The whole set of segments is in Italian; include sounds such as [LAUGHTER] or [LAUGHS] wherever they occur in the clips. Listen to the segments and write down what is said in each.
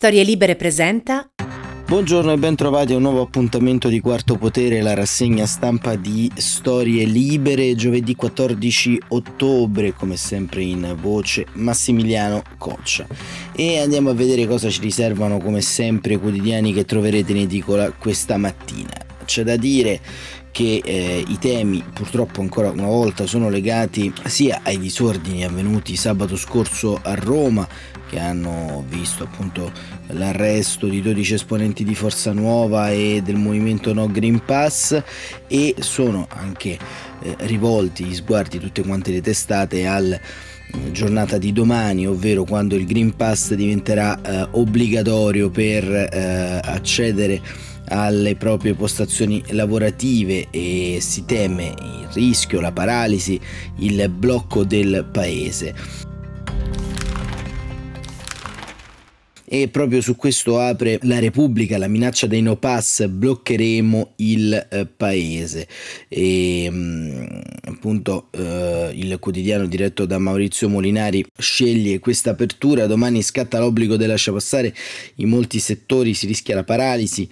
Storie Libere presenta Buongiorno e ben trovati a un nuovo appuntamento di Quarto Potere, la rassegna stampa di Storie Libere, giovedì 14 ottobre, come sempre in voce Massimiliano Coccia. E andiamo a vedere cosa ci riservano come sempre i quotidiani che troverete in edicola questa mattina. C'è da dire che eh, i temi purtroppo ancora una volta sono legati sia ai disordini avvenuti sabato scorso a Roma che hanno visto appunto l'arresto di 12 esponenti di Forza Nuova e del movimento No Green Pass e sono anche eh, rivolti gli sguardi tutte quante le testate al eh, giornata di domani, ovvero quando il Green Pass diventerà eh, obbligatorio per eh, accedere alle proprie postazioni lavorative e si teme il rischio, la paralisi, il blocco del paese. E proprio su questo apre la Repubblica, la minaccia dei no pass, bloccheremo il eh, paese. E mh, mm, appunto eh, il quotidiano diretto da Maurizio Molinari sceglie questa apertura, domani scatta l'obbligo del lascia passare, in molti settori si rischia la paralisi,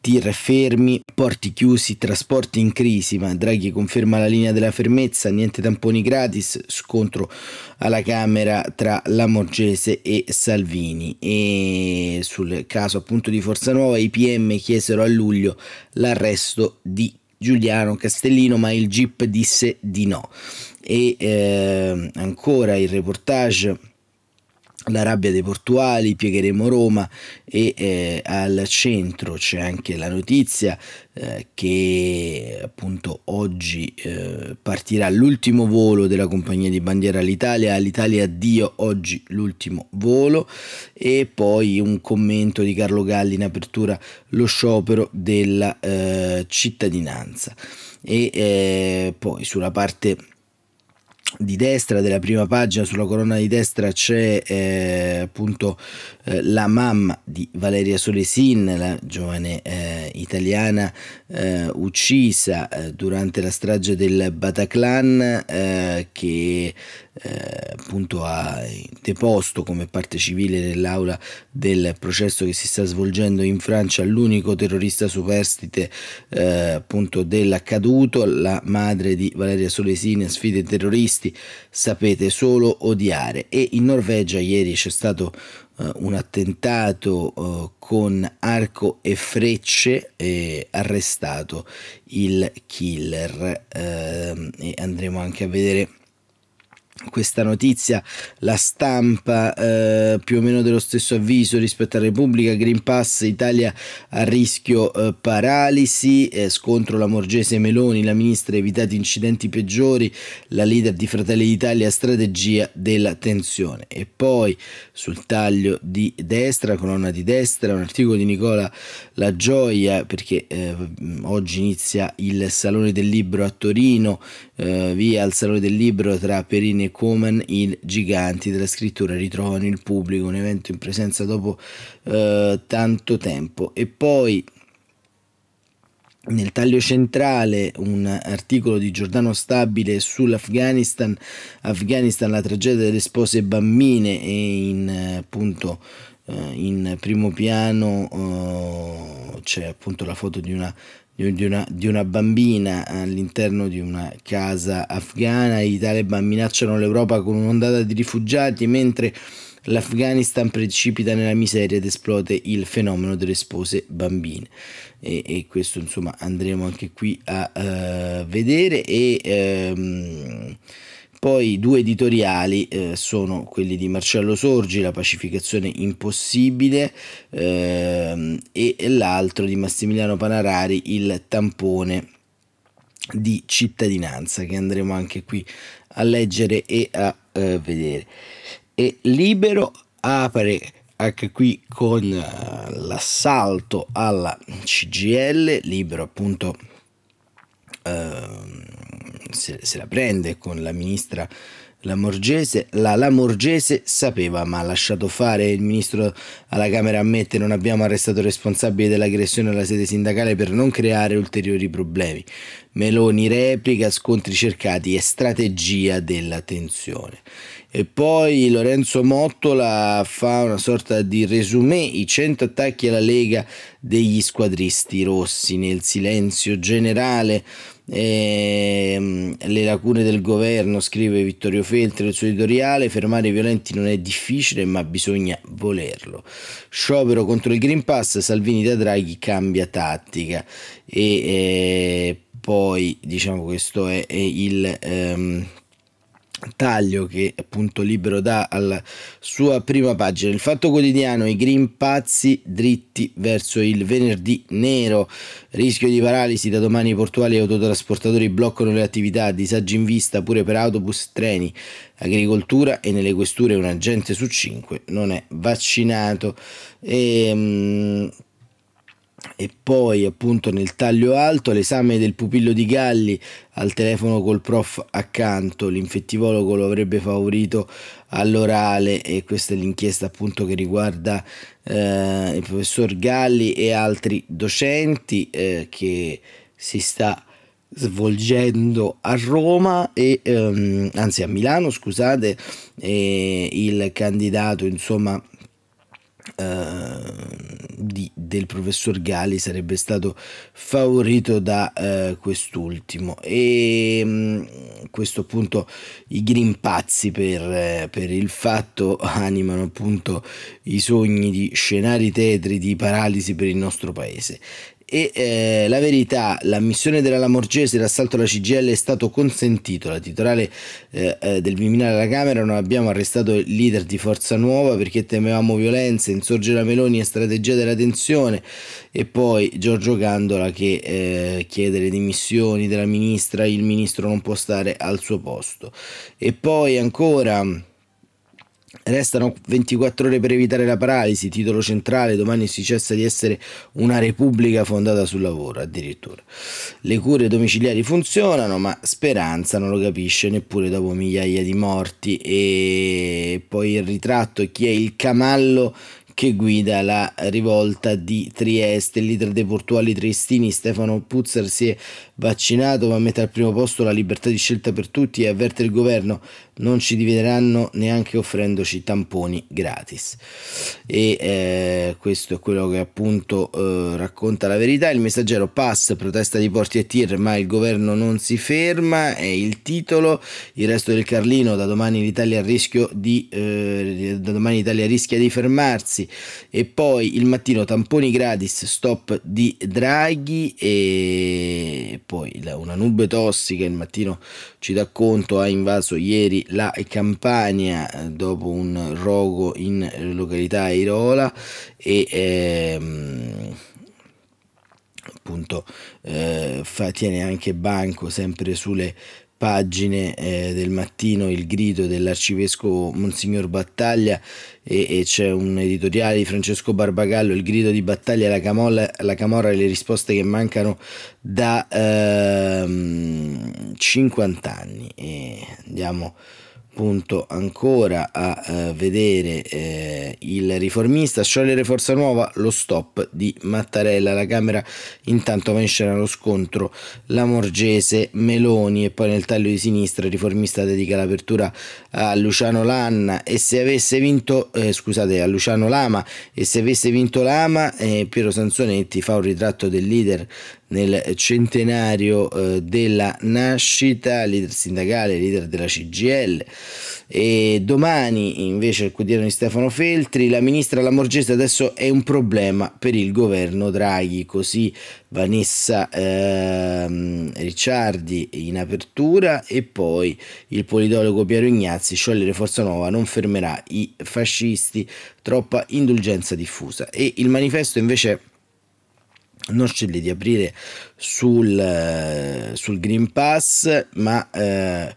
tir fermi, porti chiusi, trasporti in crisi, ma Draghi conferma la linea della fermezza, niente tamponi gratis, scontro alla Camera tra Lamorgese e Salvini e sul caso appunto di Forza Nuova i PM chiesero a luglio l'arresto di Giuliano Castellino, ma il GIP disse di no. E eh, ancora il reportage la rabbia dei portuali, piegheremo Roma e eh, al centro c'è anche la notizia eh, che appunto oggi eh, partirà l'ultimo volo della compagnia di bandiera all'Italia, all'Italia addio oggi l'ultimo volo. E poi un commento di Carlo Galli in apertura lo sciopero della eh, cittadinanza. E eh, poi sulla parte di destra della prima pagina sulla colonna di destra c'è eh, appunto eh, la mamma di Valeria Solesin la giovane eh, italiana eh, uccisa eh, durante la strage del Bataclan eh, che appunto ha deposto come parte civile nell'aula del processo che si sta svolgendo in Francia l'unico terrorista superstite appunto dell'accaduto. La madre di Valeria Solesin sfide terroriste terroristi sapete solo odiare. E in Norvegia ieri c'è stato uh, un attentato uh, con arco e frecce e arrestato il killer. Uh, e andremo anche a vedere questa notizia, la stampa eh, più o meno dello stesso avviso rispetto a Repubblica, Green Pass, Italia a rischio eh, paralisi, eh, scontro la Morgese Meloni, la ministra ha evitato incidenti peggiori, la leader di Fratelli d'Italia, strategia della tensione. E poi sul taglio di destra, colonna di destra, un articolo di Nicola La Gioia, perché eh, oggi inizia il Salone del Libro a Torino, eh, via al Salone del Libro tra Perini e Coman, i giganti della scrittura ritrovano il pubblico, un evento in presenza dopo eh, tanto tempo. E poi nel taglio centrale un articolo di Giordano Stabile sull'Afghanistan, Afghanistan la tragedia delle spose bambine e in appunto eh, in primo piano eh, c'è appunto la foto di una di una, di una, bambina all'interno di una casa afghana. I taliban minacciano l'Europa con un'ondata di rifugiati mentre l'Afghanistan precipita nella miseria ed esplode il fenomeno delle spose bambine. E, e questo insomma andremo anche qui a uh, vedere. E, um, poi due editoriali eh, sono quelli di Marcello Sorgi, La pacificazione impossibile, ehm, e l'altro di Massimiliano Panarari, Il tampone di cittadinanza, che andremo anche qui a leggere e a eh, vedere. E Libero apre anche qui con uh, l'assalto alla CGL, Libero appunto... Uh, se, se la prende con la ministra Lamorgese, la Lamorgese sapeva ma ha lasciato fare il ministro alla Camera ammette non abbiamo arrestato responsabili dell'aggressione alla sede sindacale per non creare ulteriori problemi. Meloni replica, scontri cercati e strategia della tensione. E poi Lorenzo Mottola fa una sorta di resumé, i 100 attacchi alla Lega degli squadristi rossi nel silenzio generale eh, le lacune del governo, scrive Vittorio Feltri nel suo editoriale, fermare i violenti non è difficile ma bisogna volerlo. Sciopero contro il Green Pass, Salvini da Draghi cambia tattica e eh, poi diciamo questo è, è il... Ehm, taglio che appunto Libero dà alla sua prima pagina. Il Fatto Quotidiano, i green pazzi dritti verso il venerdì nero, rischio di paralisi da domani portuali e autotrasportatori bloccano le attività, disagi in vista pure per autobus, treni, agricoltura e nelle questure un agente su cinque non è vaccinato. E, um, e poi appunto nel taglio alto l'esame del pupillo di Galli al telefono col prof accanto, l'infettivologo lo avrebbe favorito all'orale e questa è l'inchiesta appunto che riguarda eh, il professor Galli e altri docenti eh, che si sta svolgendo a Roma e ehm, anzi a Milano scusate e il candidato insomma eh, di, del professor Gali sarebbe stato favorito da eh, quest'ultimo. E mh, mm, questo appunto i green pazzi per, eh, per il fatto [LAUGHS] animano appunto i sogni di scenari tetri di paralisi per il nostro paese e eh, la verità, l'ammissione della Lamorgese l'assalto alla CGL è stato consentito. La titolare eh, eh, del Viminale alla Camera non abbiamo arrestato il leader di Forza Nuova perché temevamo violenza, insorge la Meloni e strategia della tensione e poi Giorgio Gandola che eh, chiede le dimissioni della ministra, il ministro non può stare al suo posto. E poi ancora Restano 24 ore per evitare la paralisi, titolo centrale, domani si cessa di essere una repubblica fondata sul lavoro, addirittura. Le cure domiciliari funzionano, ma Speranza non lo capisce neppure dopo migliaia di morti e poi il ritratto chi è il camallo che guida la rivolta di Trieste. Il leader dei portuali triestini Stefano Puzzer si è vaccinato ma mette al primo posto la libertà di scelta per tutti e avverte il governo. Non ci divideranno neanche offrendoci tamponi gratis. E eh, questo è quello che appunto eh, racconta la verità. Il messaggero pass protesta di porti e tir ma il governo non si ferma è il titolo. Il resto del Carlino da domani l'Italia rischio di eh, da domani l'Italia rischia di fermarsi e poi il mattino tamponi gratis stop di Draghi e poi una nube tossica il mattino ci dà conto ha invaso ieri la Campania eh, dopo un rogo in località Airola e ehm, appunto eh, fa, tiene anche banco sempre sulle pagine eh, del mattino il grido dell'arcivescovo Monsignor Battaglia e, e, c'è un editoriale di Francesco Barbagallo, il grido di battaglia, la, camolla, la camorra e le risposte che mancano da ehm, 50 anni. E andiamo appunto ancora a uh, vedere eh, il riformista. Sciogliere Forza Nuova lo stop di Mattarella. La Camera intanto va in scena lo scontro la Morgese Meloni e poi nel taglio di sinistra il riformista dedica l'apertura a Luciano Lanna. E se avesse vinto eh, scusate a Luciano Lama. E se avesse vinto Lama eh, Piero Sansonetti fa un ritratto del leader nel centenario eh, della nascita, leader sindacale, leader della CGL. E domani invece il quotidiano di Stefano Feltri, la ministra Lamorgese adesso è un problema per il governo Draghi, così Vanessa ehm, Ricciardi in apertura e poi il politologo Piero Ignazzi, sciogliere Forza Nuova non fermerà i fascisti, troppa indulgenza diffusa. E il manifesto invece non sceglie di aprire sul, sul Green Pass, ma eh,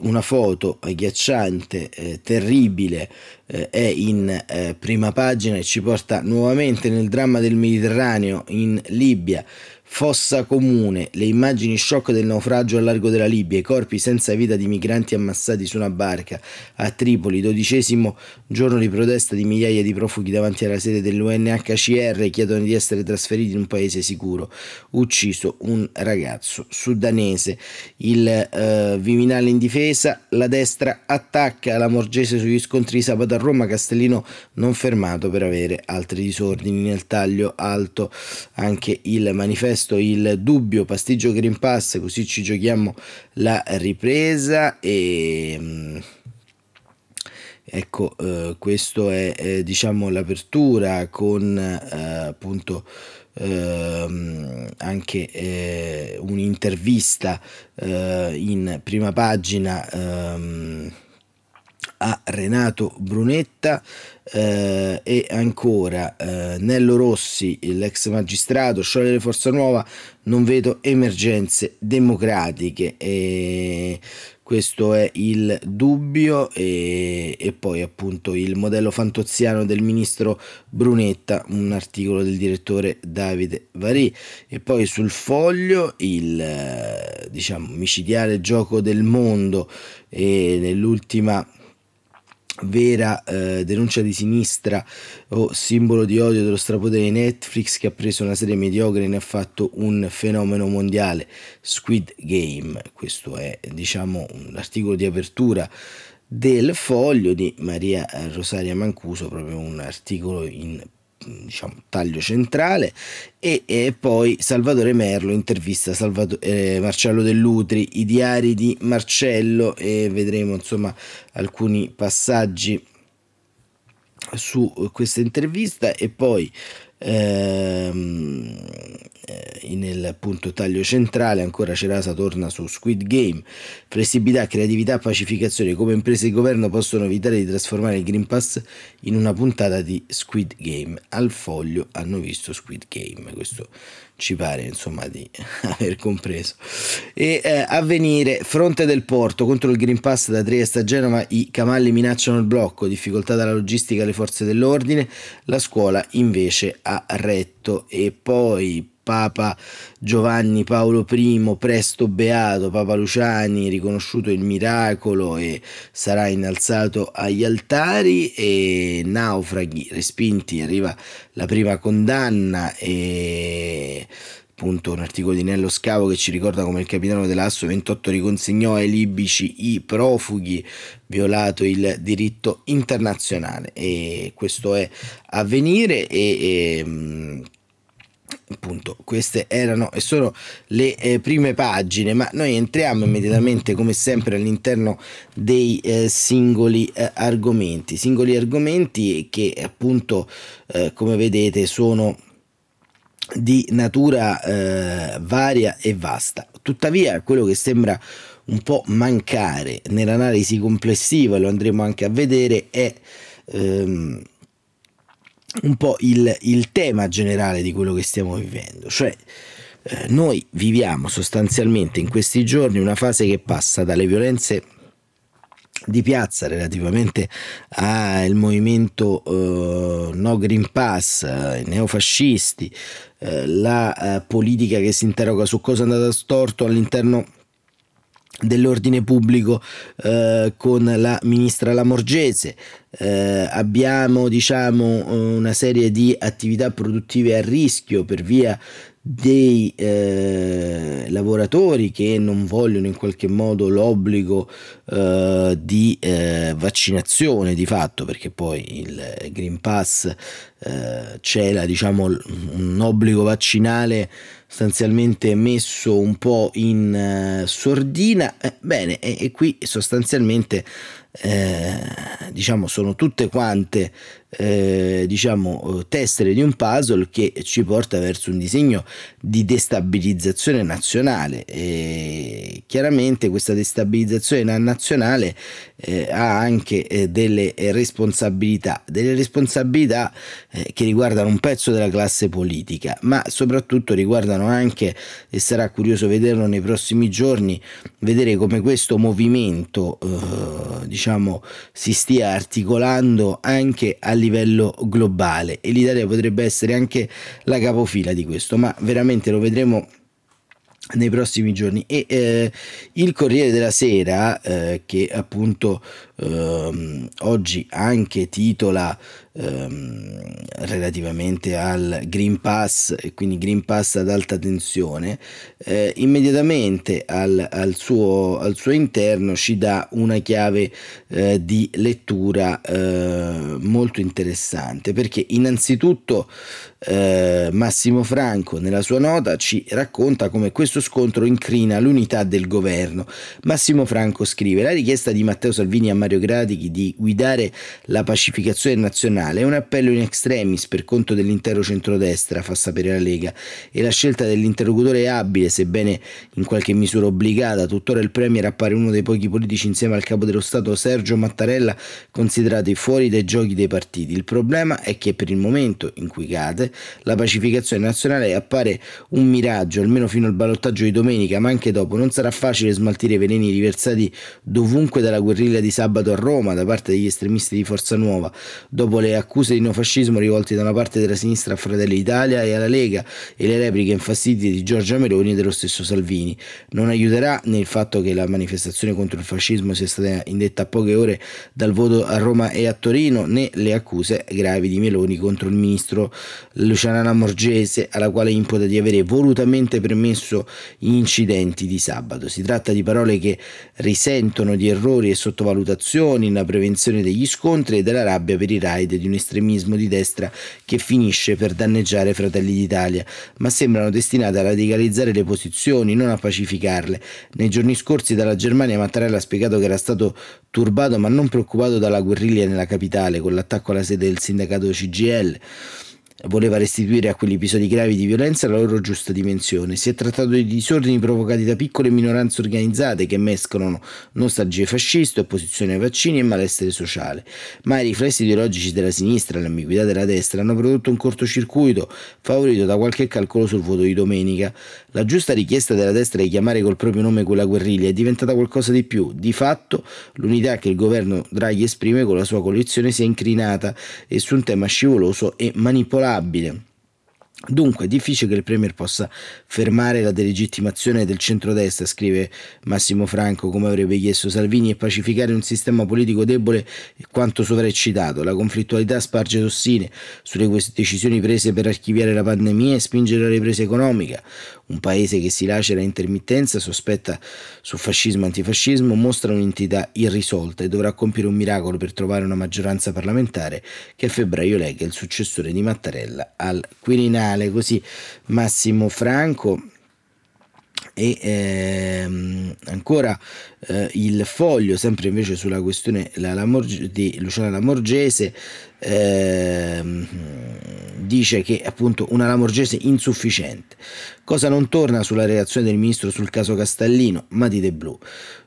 una foto agghiacciante, eh, terribile, eh, è in eh, prima pagina e ci porta nuovamente nel dramma del Mediterraneo in Libia fossa comune, le immagini shock del naufragio al largo della Libia, i corpi senza vita di migranti ammassati su una barca a Tripoli, dodicesimo giorno di protesta di migliaia di profughi davanti alla sede dell'UNHCR chiedono di essere trasferiti in un paese sicuro, ucciso un ragazzo sudanese, il eh, Viminale in difesa, la destra attacca la Morgese sugli scontri di sabato a Roma, Castellino non fermato per avere altri disordini nel taglio alto, anche il manifesto questo il dubbio pasticcio Green Pass, così ci giochiamo la ripresa e mm, ecco eh, questo è eh, diciamo l'apertura con eh, appunto ehm, anche eh, un'intervista eh, in prima pagina ehm, a Renato Brunetta eh, e ancora eh, Nello Rossi, l'ex magistrato, sciogliere Forza Nuova, non vedo emergenze democratiche. E questo è il dubbio e, e, poi appunto il modello fantoziano del ministro Brunetta, un articolo del direttore Davide Varì e poi sul foglio il diciamo micidiale gioco del mondo e nell'ultima vera eh, denuncia di sinistra o simbolo di odio dello strapotere di Netflix che ha preso una serie mediocre e ne ha fatto un fenomeno mondiale. Squid Game questo è diciamo un di apertura del foglio di Maria Rosaria Mancuso proprio un articolo in diciamo, taglio centrale e, e, poi Salvatore Merlo intervista Salvato, eh, Marcello Dell'Utri, i diari di Marcello e vedremo insomma alcuni passaggi su questa intervista. E poi ehm, eh, nel punto taglio centrale ancora Cerasa torna su Squid Game. Flessibilità, creatività, pacificazione. Come imprese di governo possono evitare di trasformare il Green Pass in una puntata di Squid Game. Al foglio hanno visto Squid Game. Questo ci pare insomma di [LAUGHS] aver compreso. E eh, a venire fronte del porto. Contro il Green Pass da Trieste a Genova i cavalli minacciano il blocco. Difficoltà dalla logistica alle forze dell'ordine. La scuola invece ha retto. E poi Papa Giovanni Paolo I, presto beato, Papa Luciani, riconosciuto il miracolo e sarà innalzato agli altari e naufraghi respinti, arriva la prima condanna e appunto un articolo di Nello Scavo che ci ricorda come il capitano dell'Asso 28 riconsegnò ai libici i profughi violato il diritto internazionale. E questo è avvenire e, e appunto queste erano e sono le eh, prime pagine ma noi entriamo immediatamente come sempre all'interno dei eh, singoli eh, argomenti. Singoli argomenti che appunto eh, come vedete sono di natura eh, varia e vasta. Tuttavia quello che sembra un po' mancare nell'analisi complessiva lo andremo anche a vedere è ehm, un po' il, il tema generale di quello che stiamo vivendo, cioè eh, noi viviamo sostanzialmente in questi giorni una fase che passa dalle violenze di piazza relativamente al movimento uh, No Green Pass, uh, i neofascisti, uh, la politica che si interroga su cosa è andato storto all'interno dell'ordine pubblico eh, con la ministra Lamorgese. Eh, abbiamo diciamo una serie di attività produttive a rischio per via dei eh, lavoratori che non vogliono in qualche modo l'obbligo eh, di eh, vaccinazione di fatto perché poi il Green Pass eh, c'è diciamo un obbligo vaccinale sostanzialmente messo un po' in uh, sordina. Eh, bene e, e qui sostanzialmente eh, diciamo sono tutte quante eh, diciamo tessere di un puzzle che ci porta verso un disegno di destabilizzazione nazionale. E chiaramente questa destabilizzazione nazionale eh, ha anche eh, delle responsabilità delle responsabilità eh, che riguardano un pezzo della classe politica ma soprattutto riguardano anche e sarà curioso vederlo nei prossimi giorni vedere come questo movimento diciamo si stia articolando anche a livello globale e l'Italia potrebbe essere anche la capofila di questo, ma veramente lo vedremo nei prossimi giorni. E eh, il Corriere della Sera eh, che appunto ehm, oggi anche titola ehm, relativamente al Green Pass e quindi Green Pass ad alta tensione, eh, immediatamente al, al, suo, al, suo, interno ci dà una chiave eh, di lettura eh, molto interessante perché innanzitutto eh, Massimo Franco nella sua nota ci racconta come questo scontro incrina l'unità del governo. Massimo Franco scrive la richiesta di Matteo Salvini a Mario di guidare la pacificazione nazionale è un appello in extremis per conto dell'intero centrodestra, fa sapere la Lega, e la scelta dell'interlocutore è abile, sebbene in qualche misura obbligata. Tuttora il Premier appare uno dei pochi politici insieme al capo dello Stato Sergio Mattarella considerati fuori dai giochi dei partiti. Il problema è che per il momento in cui cade la pacificazione nazionale appare un miraggio, almeno fino al ballottaggio di domenica, ma anche dopo non sarà facile smaltire i veleni riversati dovunque dalla guerriglia di sabato a Roma da parte degli estremisti di Forza Nuova, dopo le accuse di neofascismo rivolte da una parte della sinistra a Fratelli d'Italia e alla Lega e le repliche infastidite di Giorgia Meloni e dello stesso Salvini. Non aiuterà né il fatto che la manifestazione contro il fascismo sia stata indetta a poche ore dal voto a Roma e a Torino, né le accuse gravi di Meloni contro il ministro Luciana Lamorgese, alla quale imputa di avere volutamente permesso gli incidenti di sabato. Si tratta di parole che risentono di errori e sottovalutazioni nella prevenzione degli scontri e della rabbia per i raid di un estremismo di destra che finisce per danneggiare Fratelli d'Italia, ma sembrano destinate a radicalizzare le posizioni, non a pacificarle. Nei giorni scorsi dalla Germania Mattarella ha spiegato che era stato turbato ma non preoccupato dalla guerriglia nella capitale con l'attacco alla sede del sindacato CGL voleva restituire a quegli episodi gravi di violenza la loro giusta dimensione. Si è trattato di disordini provocati da piccole minoranze organizzate che mescolano nostalgie fasciste, opposizione ai vaccini e malessere sociale. Ma i riflessi ideologici della sinistra e l'ambiguità della destra hanno prodotto un cortocircuito favorito da qualche calcolo sul voto di domenica. La giusta richiesta della destra di chiamare col proprio nome quella guerriglia è diventata qualcosa di più. Di fatto, l'unità che il governo Draghi esprime con la sua coalizione si è incrinata e su un tema scivoloso e manipolabile probabile Dunque è difficile che il Premier possa fermare la delegittimazione del centrodestra, scrive Massimo Franco, come avrebbe chiesto Salvini, e pacificare un sistema politico debole quanto sovraeccitato. La conflittualità sparge tossine sulle decisioni prese per archiviare la pandemia e spingere la ripresa economica. Un paese che si lacera intermittenza, sospetta su fascismo e antifascismo, mostra un'entità irrisolta e dovrà compiere un miracolo per trovare una maggioranza parlamentare che a febbraio lega il successore di Mattarella al Quirinale finale, così Massimo Franco e ehm, ancora eh, il foglio sempre invece sulla questione la, la, di Luciana Lamorgese ehm, dice che appunto una Lamorgese insufficiente. Cosa non torna sulla reazione del ministro sul caso Castellino? Matite blu.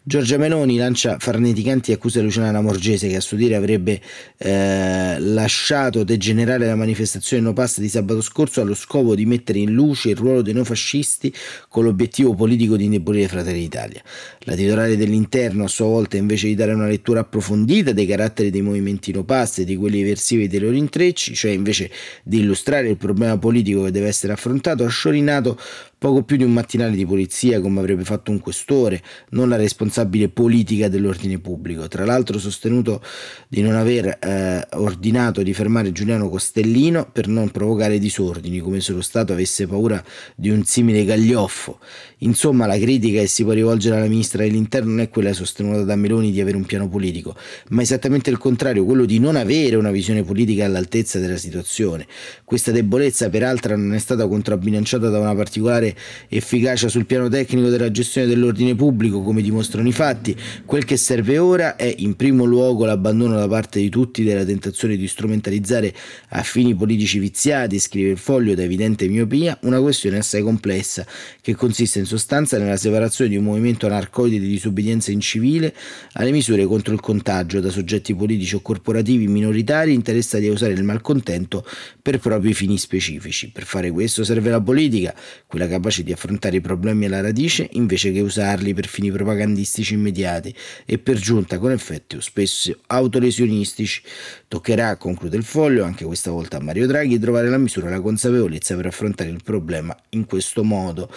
Giorgia Meloni lancia farneticanti accuse a Luciana Lamorgese che a suo dire avrebbe eh, lasciato degenerare la manifestazione no pass di sabato scorso allo scopo di mettere in luce il ruolo dei neofascisti con l'obiettivo politico di indebolire Fratelli d'Italia. La titolare dell'interno a sua volta invece di dare una lettura approfondita dei caratteri dei movimenti no pass e di quelli eversivi dei loro intrecci, cioè invece di illustrare il problema politico che deve essere affrontato, ha sciorinato poco più di un mattinale di polizia come avrebbe fatto un questore, non la responsabile politica dell'ordine pubblico. Tra l'altro sostenuto di non aver eh, ordinato di fermare Giuliano Costellino per non provocare disordini, come se lo Stato avesse paura di un simile gaglioffo. Insomma, la critica che si può rivolgere alla ministra dell'Interno non è quella sostenuta da Meloni di avere un piano politico, ma esattamente il contrario, quello di non avere una visione politica all'altezza della situazione. Questa debolezza, peraltro, non è stata controbilanciata da una particolare efficacia sul piano tecnico della gestione dell'ordine pubblico, come dimostrano i fatti, quel che serve ora è in primo luogo l'abbandono da parte di tutti della tentazione di strumentalizzare a fini politici viziati, scrive il foglio da evidente miopia, una questione assai complessa, che consiste in sostanza nella separazione di un movimento anarcoide di disobbedienza incivile alle misure contro il contagio da soggetti politici o corporativi minoritari interessati a usare il malcontento per propri fini specifici. Per fare questo serve la politica, quella che capaci di affrontare i problemi alla radice invece che usarli per fini propagandistici immediati e per giunta con effetti spesso autolesionistici. Toccherà, conclude il foglio, anche questa volta a Mario Draghi, trovare la misura e la consapevolezza per affrontare il problema in questo modo.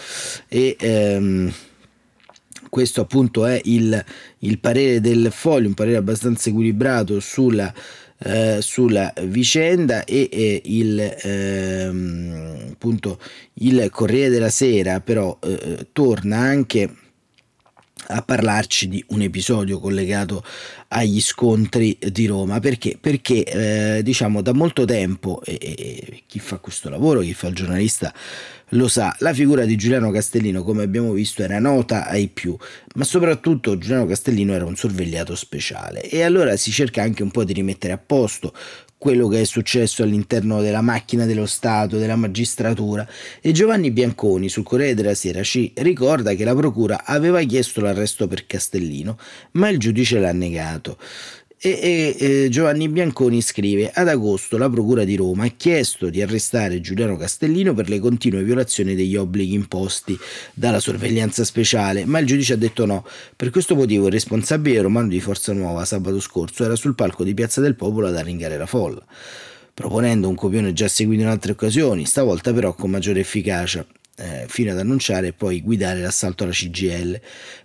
E, ehm, questo appunto è il, il parere del foglio, un parere abbastanza equilibrato sulla eh, sulla vicenda e eh, il, ehm, appunto, il Corriere della Sera però eh, torna anche a parlarci di un episodio collegato agli scontri di Roma. Perché, perché eh, diciamo da molto tempo e, e, chi fa questo lavoro chi fa il giornalista lo sa la figura di Giuliano Castellino come abbiamo visto era nota ai più ma soprattutto Giuliano Castellino era un sorvegliato speciale. E allora si cerca anche un po' di rimettere a posto quello che è successo all'interno della macchina dello Stato, della magistratura e Giovanni Bianconi sul Corriere della Sera ci ricorda che la Procura aveva chiesto l'arresto per Castellino, ma il giudice l'ha negato. E, e Giovanni Bianconi scrive: Ad agosto la Procura di Roma ha chiesto di arrestare Giuliano Castellino per le continue violazioni degli obblighi imposti dalla sorveglianza speciale, ma il giudice ha detto no. Per questo motivo il responsabile romano di Forza Nuova sabato scorso era sul palco di Piazza del Popolo ad arringare la folla proponendo un copione già seguito in altre occasioni, stavolta però con maggiore efficacia eh, fino ad annunciare e poi guidare l'assalto alla CGL,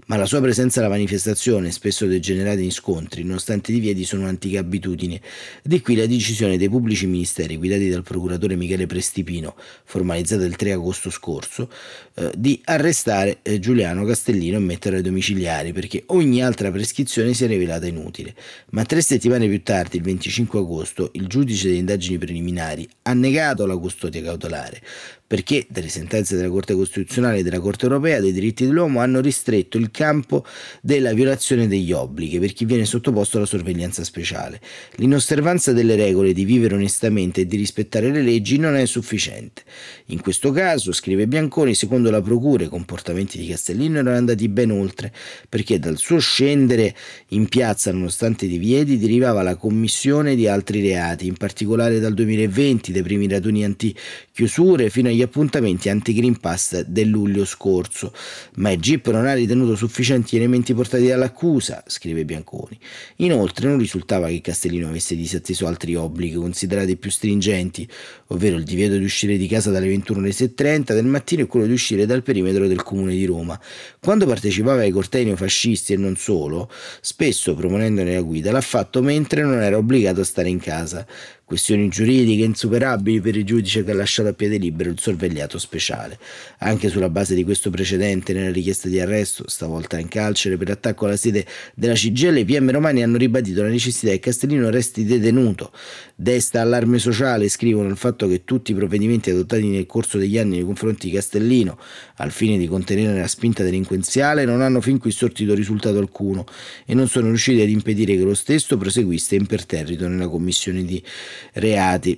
ma la sua presenza alla manifestazione, spesso degenerata in scontri, nonostante i divieti, sono un'antica abitudine. Di qui la decisione dei pubblici ministeri, guidati dal procuratore Michele Prestipino, formalizzata il 3 agosto scorso, eh, di arrestare eh, Giuliano Castellino e metterlo ai domiciliari, perché ogni altra prescrizione si è rivelata inutile. Ma tre settimane più tardi, il 25 agosto, il giudice delle indagini preliminari ha negato la custodia cautelare, perché delle sentenze della Corte Costituzionale e della Corte Europea dei diritti dell'uomo hanno ristretto il campo della violazione degli obblighi per chi viene sottoposto alla sorveglianza speciale. L'inosservanza delle regole di vivere onestamente e di rispettare le leggi non è sufficiente. In questo caso, scrive Bianconi, secondo la Procura i comportamenti di Castellino erano andati ben oltre, perché dal suo scendere in piazza nonostante i divieti derivava la commissione di altri reati, in particolare dal 2020, dai primi raduni anti-chiusure fino agli appuntamenti anti-Green Pass del luglio scorso, ma il GIP non ha ritenuto sufficienti gli elementi portati dall'accusa, scrive Bianconi. Inoltre non risultava che Castellino avesse disatteso altri obblighi considerati più stringenti, ovvero il divieto di uscire di casa dalle 21 alle 6.30 del mattino e quello di uscire dal perimetro del comune di Roma. Quando partecipava ai cortei neofascisti e non solo, spesso proponendone la guida, l'ha fatto mentre non era obbligato a stare in casa questioni giuridiche insuperabili per il giudice che ha lasciato a piede libero il sorvegliato speciale. Anche sulla base di questo precedente, nella richiesta di arresto, stavolta in carcere per attacco alla sede della CGL, i PM romani hanno ribadito la necessità che Castellino resti detenuto. Desta allarme sociale, scrivono il fatto che tutti i provvedimenti adottati nel corso degli anni nei confronti di Castellino, al fine di contenere la spinta delinquenziale, non hanno fin qui sortito risultato alcuno e non sono riusciti ad impedire che lo stesso proseguisse imperterrito nella commissione di reati.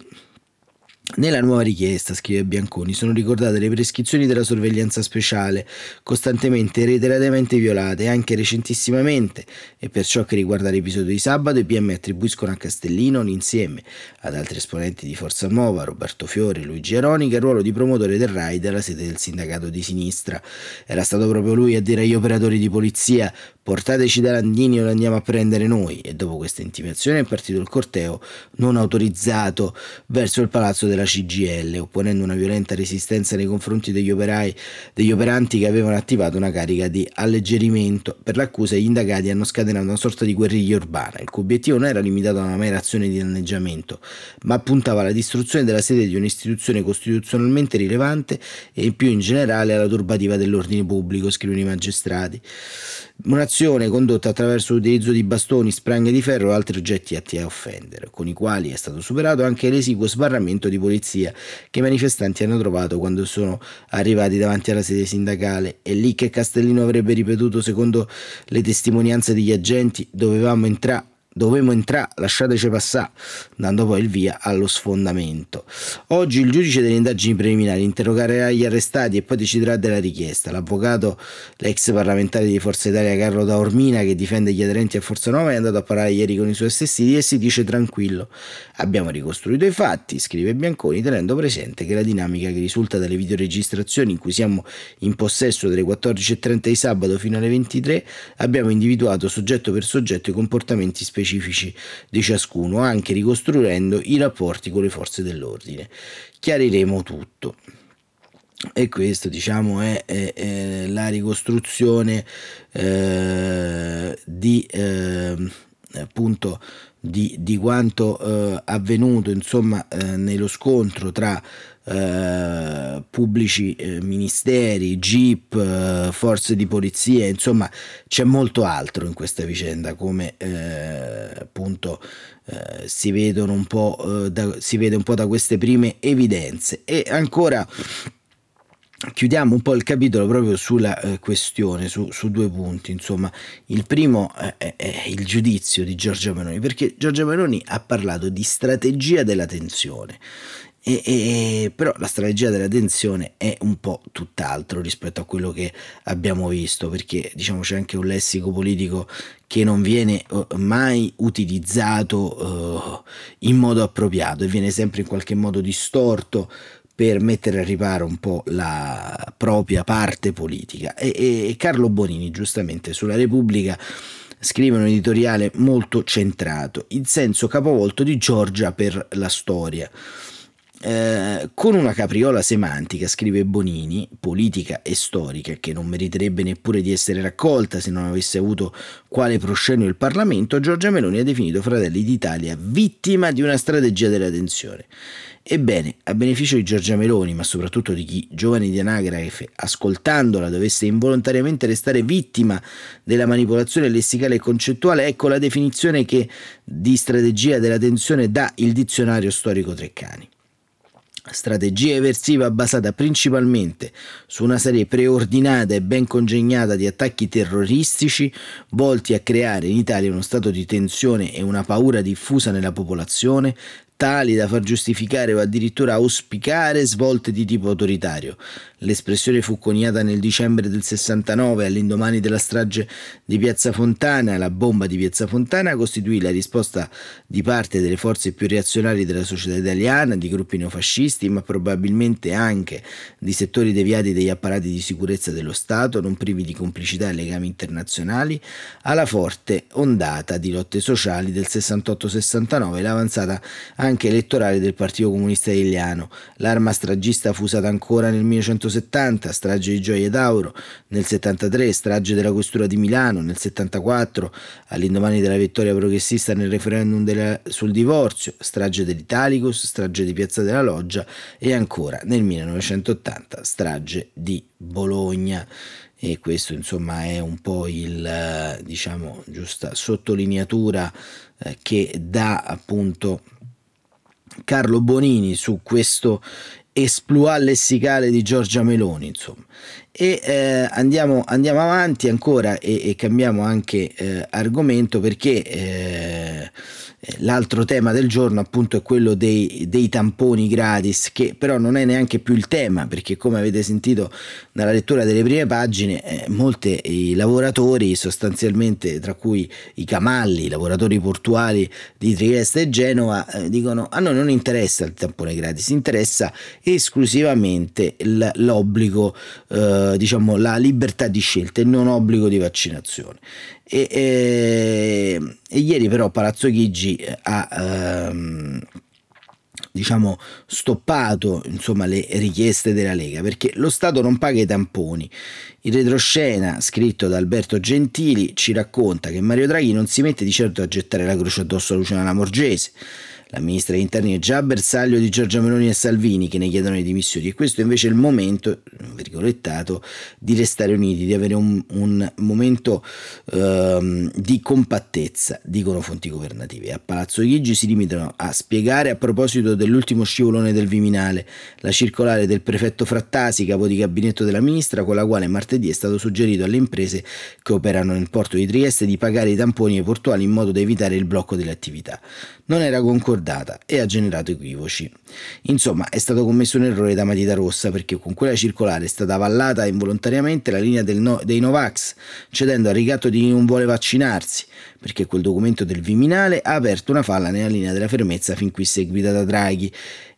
Nella nuova richiesta, scrive Bianconi, sono ricordate le prescrizioni della sorveglianza speciale, costantemente e reiteratamente violate, anche recentissimamente, e per ciò che riguarda l'episodio di sabato, i PM attribuiscono a Castellino, insieme ad altri esponenti di Forza Nuova, Roberto Fiore e Luigi Aronica, il ruolo di promotore del raid alla sede del sindacato di sinistra. Era stato proprio lui a dire agli operatori di polizia portateci da Landini o lo andiamo a prendere noi, e dopo questa intimazione è partito il corteo non autorizzato verso il palazzo della CGL, opponendo una violenta resistenza nei confronti degli operai, degli operanti che avevano attivato una carica di alleggerimento. Per l'accusa gli indagati hanno scatenato una sorta di guerriglia urbana, il cui obiettivo non era limitato a una mera azione di danneggiamento, ma puntava alla distruzione della sede di un'istituzione costituzionalmente rilevante e più in generale alla turbativa dell'ordine pubblico, scrivono i magistrati. Un'azione condotta attraverso l'utilizzo di bastoni, spranghe di ferro e altri oggetti atti a offendere, con i quali è stato superato anche l'esiguo sbarramento di polizia che i manifestanti hanno trovato quando sono arrivati davanti alla sede sindacale. È lì che Castellino avrebbe ripetuto, secondo le testimonianze degli agenti, dovevamo entrare dovevamo entrare, lasciateci passare, dando poi il via allo sfondamento. Oggi il giudice delle indagini preliminari interrogerà gli arrestati e poi deciderà della richiesta. L'avvocato, l'ex parlamentare di Forza Italia Carlo Taormina, che difende gli aderenti a Forza Nuova, è andato a parlare ieri con i suoi assistiti e si dice tranquillo. Abbiamo ricostruito i fatti, scrive Bianconi, tenendo presente che la dinamica che risulta dalle videoregistrazioni in cui siamo in possesso delle 14.30 di sabato fino alle 23 abbiamo individuato soggetto per soggetto i comportamenti specifici specifici di ciascuno, anche ricostruendo i rapporti con le forze dell'ordine. Chiariremo tutto. E questo diciamo è, è, è la ricostruzione eh, di eh, appunto di, di quanto eh, avvenuto insomma eh, nello scontro tra eh, pubblici eh, ministeri, GIP, eh, forze di polizia, insomma c'è molto altro in questa vicenda come eh, appunto eh, si vedono un po' da, si vede un po' da queste prime evidenze e ancora chiudiamo un po' il capitolo proprio sulla eh, questione, su, su, due punti. Insomma, il primo è, è, il giudizio di Giorgia Meloni, perché Giorgia Meloni ha parlato di strategia della tensione. E, e, però la strategia della tensione è un po' tutt'altro rispetto a quello che abbiamo visto, perché diciamo c'è anche un lessico politico che non viene uh, mai utilizzato uh, in modo appropriato e viene sempre in qualche modo distorto per mettere a riparo un po' la propria parte politica. E, e Carlo Bonini, giustamente, sulla Repubblica scrive un editoriale molto centrato, il senso capovolto di Giorgia per la storia. Eh, con una capriola semantica, scrive Bonini, politica e storica, che non meriterebbe neppure di essere raccolta se non avesse avuto quale proscenio il Parlamento, Giorgia Meloni ha definito Fratelli d'Italia vittima di una strategia della tensione. Ebbene, a beneficio di Giorgia Meloni, ma soprattutto di chi, giovani di anagrafe, ascoltandola dovesse involontariamente restare vittima della manipolazione lessicale e concettuale, ecco la definizione che di strategia della tensione dà il dizionario storico Treccani. Strategia eversiva basata principalmente su una serie preordinata e ben congegnata di attacchi terroristici volti a creare in Italia uno stato di tensione e una paura diffusa nella popolazione, tali da far giustificare o addirittura auspicare svolte di tipo autoritario. L'espressione fu coniata nel dicembre del 69 all'indomani della strage di Piazza Fontana. La bomba di Piazza Fontana costituì la risposta di parte delle forze più reazionarie della società italiana, di gruppi neofascisti, ma probabilmente anche di settori deviati degli apparati di sicurezza dello Stato, non privi di complicità e legami internazionali, alla forte ondata di lotte sociali del 68-69 l'avanzata anche elettorale del Partito Comunista Italiano. L'arma stragista fu usata ancora nel 1970, strage di Gioia d'Auro, nel 73, strage della Questura di Milano, nel 74, all'indomani della vittoria progressista nel referendum della, sul divorzio, strage dell'Italicus, strage di Piazza della Loggia e ancora nel 1980, strage di Bologna. E questo insomma è un po' il diciamo giusta sottolineatura eh, che dà appunto Carlo Bonini su questo esploit lessicale di Giorgia Meloni, insomma. E eh, andiamo, andiamo, avanti ancora e, e cambiamo anche eh, argomento perché eh, L'altro tema del giorno appunto è quello dei, dei, tamponi gratis, che però non è neanche più il tema, perché come avete sentito dalla lettura delle prime pagine, eh, molti lavoratori sostanzialmente, tra cui i camalli, i lavoratori portuali di Trieste e Genova, eh, dicono a noi non interessa il tampone gratis, interessa esclusivamente l'obbligo, eh, diciamo la libertà di scelta e non obbligo di vaccinazione. E, e, e ieri però Palazzo Chigi ha ehm, diciamo stoppato insomma, le richieste della Lega perché lo Stato non paga i tamponi. Il retroscena scritto da Alberto Gentili ci racconta che Mario Draghi non si mette di certo a gettare la croce addosso a Luciana Morgese La ministra degli interni è già bersaglio di Giorgia Meloni e Salvini che ne chiedono le dimissioni e questo invece è il momento, virgolettato, di restare uniti, di avere un, un momento ehm, di compattezza, dicono fonti governative. A Palazzo Chigi si limitano a spiegare a proposito dell'ultimo scivolone del Viminale la circolare del prefetto Frattasi, capo di gabinetto della ministra, con la quale martedì è stato suggerito alle imprese che operano nel porto di Trieste di pagare i tamponi ai portuali in modo da evitare il blocco delle attività. Non era concordata e ha generato equivoci. Insomma, è stato commesso un errore da matita rossa perché con quella circolare è stata avallata involontariamente la linea no, dei Novax, cedendo al ricatto di chi non vuole vaccinarsi, perché quel documento del Viminale ha aperto una falla nella linea della fermezza fin qui seguita da Draghi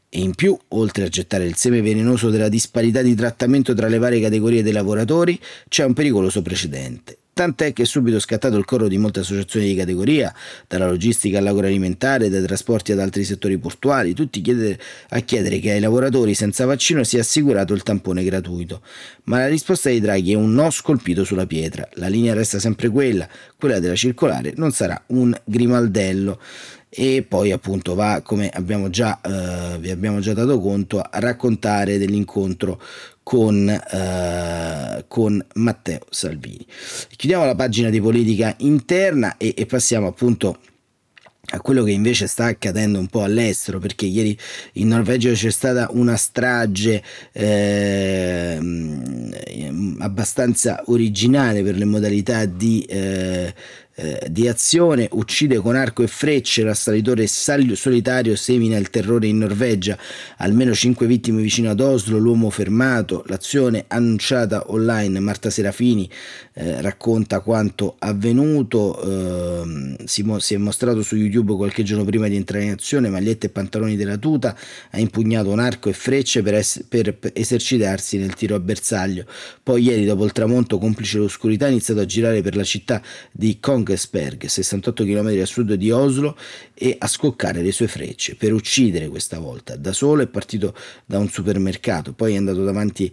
e in più, oltre a gettare il seme velenoso della disparità di trattamento tra le varie categorie dei lavoratori, c'è un pericoloso precedente. Tant'è che è subito scattato il coro di molte associazioni di categoria, dalla logistica all'agroalimentare, dai trasporti ad altri settori portuali, tutti a chiedere che ai lavoratori senza vaccino sia assicurato il tampone gratuito. Ma la risposta di Draghi è un no scolpito sulla pietra. La linea resta sempre quella, quella della circolare, non sarà un grimaldello e poi appunto va come abbiamo già, eh, vi abbiamo già dato conto a raccontare dell'incontro con, eh, con Matteo Salvini. Chiudiamo la pagina di politica interna e, e passiamo appunto a quello che invece sta accadendo un po' all'estero, perché ieri in Norvegia c'è stata una strage eh, abbastanza originale per le modalità di eh, eh, di azione, uccide con arco e frecce l'assalitore solitario semina il terrore in Norvegia, almeno 5 vittime vicino ad Oslo, l'uomo fermato, l'azione annunciata online, Marta Serafini eh, racconta quanto avvenuto, eh, si, mo- si, è mostrato su YouTube qualche giorno prima di entrare in azione, magliette e pantaloni della tuta, ha impugnato un arco e frecce per, es- per esercitarsi nel tiro a bersaglio, poi ieri dopo il tramonto, complice l'oscurità, ha iniziato a girare per la città di Kong Kongsberg, 68 km a sud di Oslo, e a scoccare le sue frecce per uccidere questa volta. Da solo è partito da un supermercato, poi è andato davanti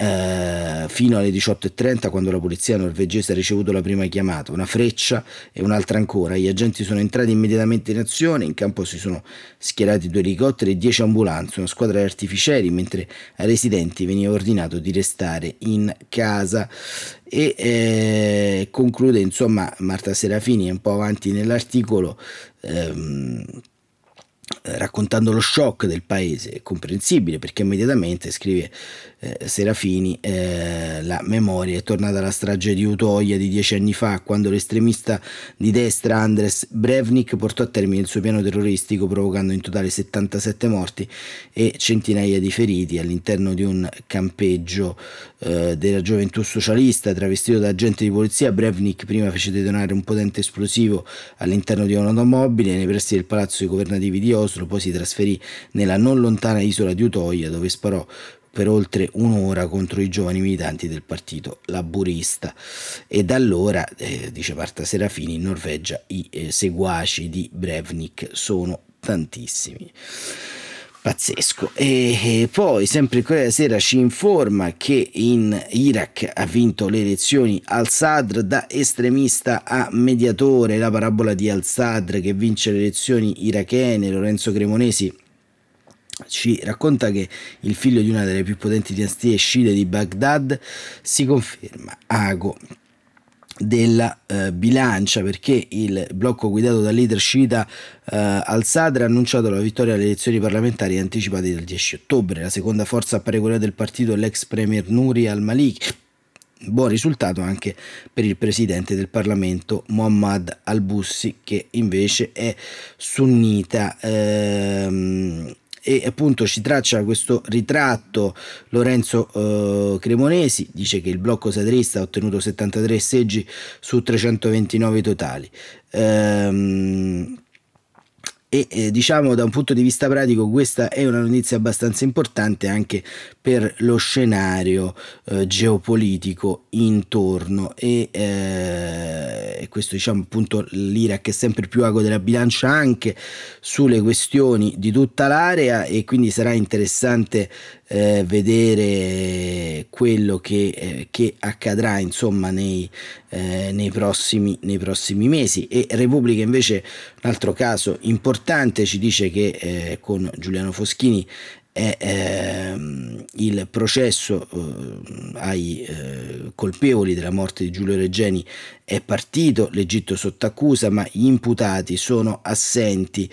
eh, fino alle 18.30 quando la polizia norvegese ha ricevuto la prima chiamata, una freccia e un'altra ancora. Gli agenti sono entrati immediatamente in azione, in campo si sono schierati due elicotteri e 10 ambulanze, una squadra di artificieri, mentre ai residenti veniva ordinato di restare in casa. E eh, conclude insomma Marta Serafini un po' avanti nell'articolo ehm, raccontando lo shock del paese, è comprensibile perché immediatamente scrive eh, Serafini eh, la memoria è tornata alla strage di Utoia di dieci anni fa quando l'estremista di destra Andres Brevnik portò a termine il suo piano terroristico provocando in totale 77 morti e centinaia di feriti all'interno di un campeggio eh, della gioventù socialista travestito da agente di polizia. Brevnik prima fece detonare un potente esplosivo all'interno di un'automobile nei pressi del palazzo governativi di Oslo, poi si trasferì nella non lontana isola di Utoia dove sparò per oltre un'ora contro i giovani militanti del partito laburista e da allora, eh, dice Marta Serafini, in Norvegia i eh, seguaci di Brevnik sono tantissimi. Pazzesco. E poi, sempre della Sera ci informa che in Iraq ha vinto le elezioni al-Sadr da estremista a mediatore, la parabola di al-Sadr che vince le elezioni irachene, Lorenzo Cremonesi ci racconta che il figlio di una delle più potenti dinastie sciite di Baghdad si conferma ago della eh, bilancia perché il blocco guidato dal leader sciita eh, al-Sadr ha annunciato la vittoria alle elezioni parlamentari anticipate del 10 ottobre. La seconda forza appare quella del partito l'ex premier Nuri al-Maliki. Buon risultato anche per il presidente del Parlamento Muhammad al-Bussi che invece è sunnita. Ehm, e appunto ci traccia questo ritratto. Lorenzo eh, Cremonesi dice che il blocco satrista ha ottenuto 73 seggi su 329 totali. Ehm, e eh, diciamo da un punto di vista pratico questa è una notizia abbastanza importante anche per lo scenario eh, geopolitico intorno. E eh, questo diciamo appunto l'Iraq è sempre più ago della bilancia anche sulle questioni di tutta l'area e quindi sarà interessante eh, vedere quello che, eh, che, accadrà insomma nei, eh, nei, prossimi, nei prossimi mesi e Repubblica invece un altro caso importante ci dice che eh, con Giuliano Foschini è ehm, il processo eh, ai eh, colpevoli della morte di Giulio Reggeni è partito, l'Egitto sotto accusa, ma gli imputati sono assenti.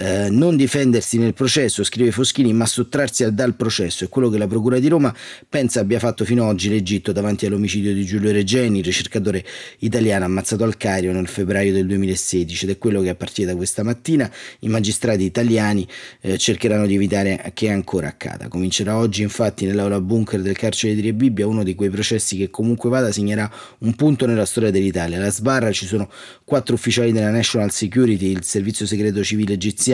Eh, non difendersi nel processo, scrive Foschini, ma sottrarsi dal processo è quello che la Procura di Roma pensa abbia fatto fino ad oggi l'Egitto davanti all'omicidio di Giulio Regeni, ricercatore italiano ammazzato al Cairo nel febbraio del 2016 ed è quello che a partire da questa mattina i magistrati italiani eh, cercheranno di evitare che ancora accada. Comincerà oggi infatti nell'aula bunker del carcere di Rebibbia uno di quei processi che comunque vada segnerà un punto nella storia dell'Italia Italia. Alla sbarra ci sono quattro ufficiali della National Security, il servizio segreto civile egiziano,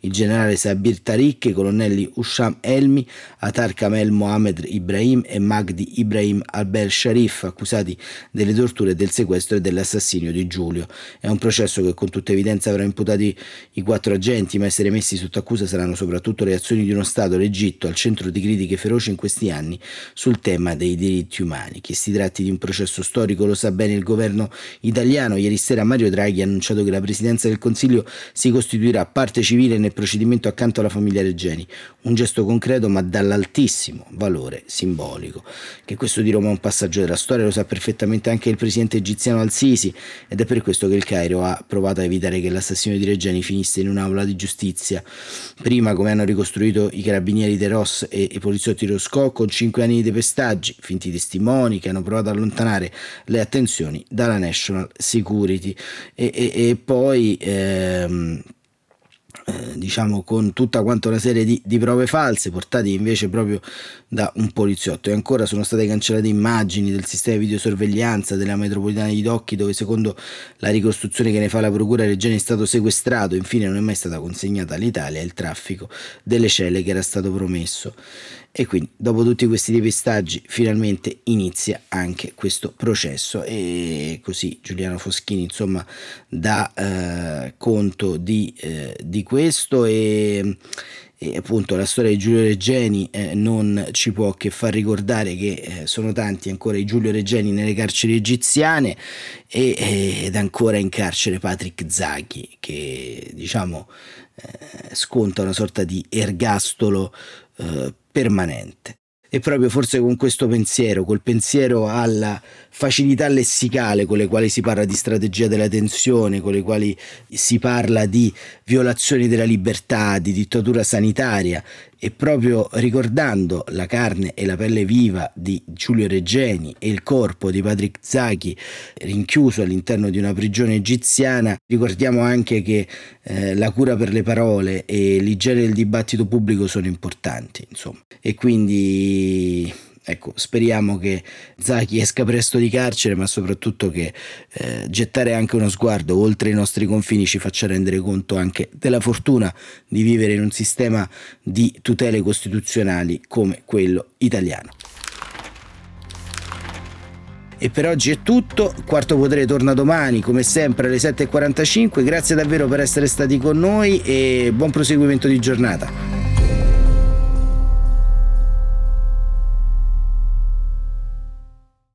il generale Sabir Tariq, i colonnelli Usham Elmi, Atar Kamel Mohamed Ibrahim e Magdi Ibrahim Albel Sharif, accusati delle torture del sequestro e dell'assassinio di Giulio. È un processo che con tutta evidenza avrà imputati i quattro agenti, ma essere messi sotto accusa saranno soprattutto le azioni di uno Stato, l'Egitto, al centro di critiche feroci in questi anni sul tema dei diritti umani. Che si tratti di un processo storico lo sa bene il governo italiano. Ieri sera Mario Draghi ha annunciato che la Presidenza del Consiglio si costituirà parte civile nel procedimento accanto alla famiglia Regeni. Un gesto concreto ma dall'altissimo valore simbolico. Che questo di Roma è un passaggio della storia lo sa perfettamente anche il presidente egiziano Al-Sisi ed è per questo che il Cairo ha provato a evitare che l'assassino di Regeni finisse in un'aula di giustizia. Prima, come hanno ricostruito i carabinieri De Ross e i poliziotti Roscò, con cinque anni di depestaggi, finti testimoni che hanno provato ad allontanare le attenzioni dalla National Security e, e, e poi ehm, eh, diciamo con tutta quanta una serie di, di, prove false portate invece proprio da un poliziotto. E ancora sono state cancellate immagini del sistema di videosorveglianza della metropolitana di Docchi dove secondo la ricostruzione che ne fa la procura Reggiani è stato sequestrato. Infine non è mai stata consegnata all'Italia il traffico delle celle che era stato promesso e quindi dopo tutti questi depistaggi finalmente inizia anche questo processo. E così Giuliano Foschini insomma dà eh, conto di, eh, di questo. E, e, appunto la storia di Giulio Reggeni eh, non ci può che far ricordare che eh, sono tanti ancora i Giulio Reggeni nelle carceri egiziane e, ed ancora in carcere Patrick Zaghi che diciamo eh, sconta una sorta di ergastolo eh, permanente. E proprio forse con questo pensiero, col pensiero alla facilità lessicale con le quali si parla di strategia della tensione, con le quali si parla di violazioni della libertà, di dittatura sanitaria e proprio ricordando la carne e la pelle viva di Giulio Reggeni e il corpo di Patrick Zaki rinchiuso all'interno di una prigione egiziana, ricordiamo anche che eh, la cura per le parole e l'igiene del dibattito pubblico sono importanti, insomma. E ecco, speriamo che Zaki esca presto di carcere, ma soprattutto che eh, gettare anche uno sguardo oltre i nostri confini ci faccia rendere conto anche della fortuna di vivere in un sistema di tutele costituzionali come quello italiano. E per oggi è tutto, Quarto Potere torna domani come sempre alle 7.45, grazie davvero per essere stati con noi e buon proseguimento di giornata.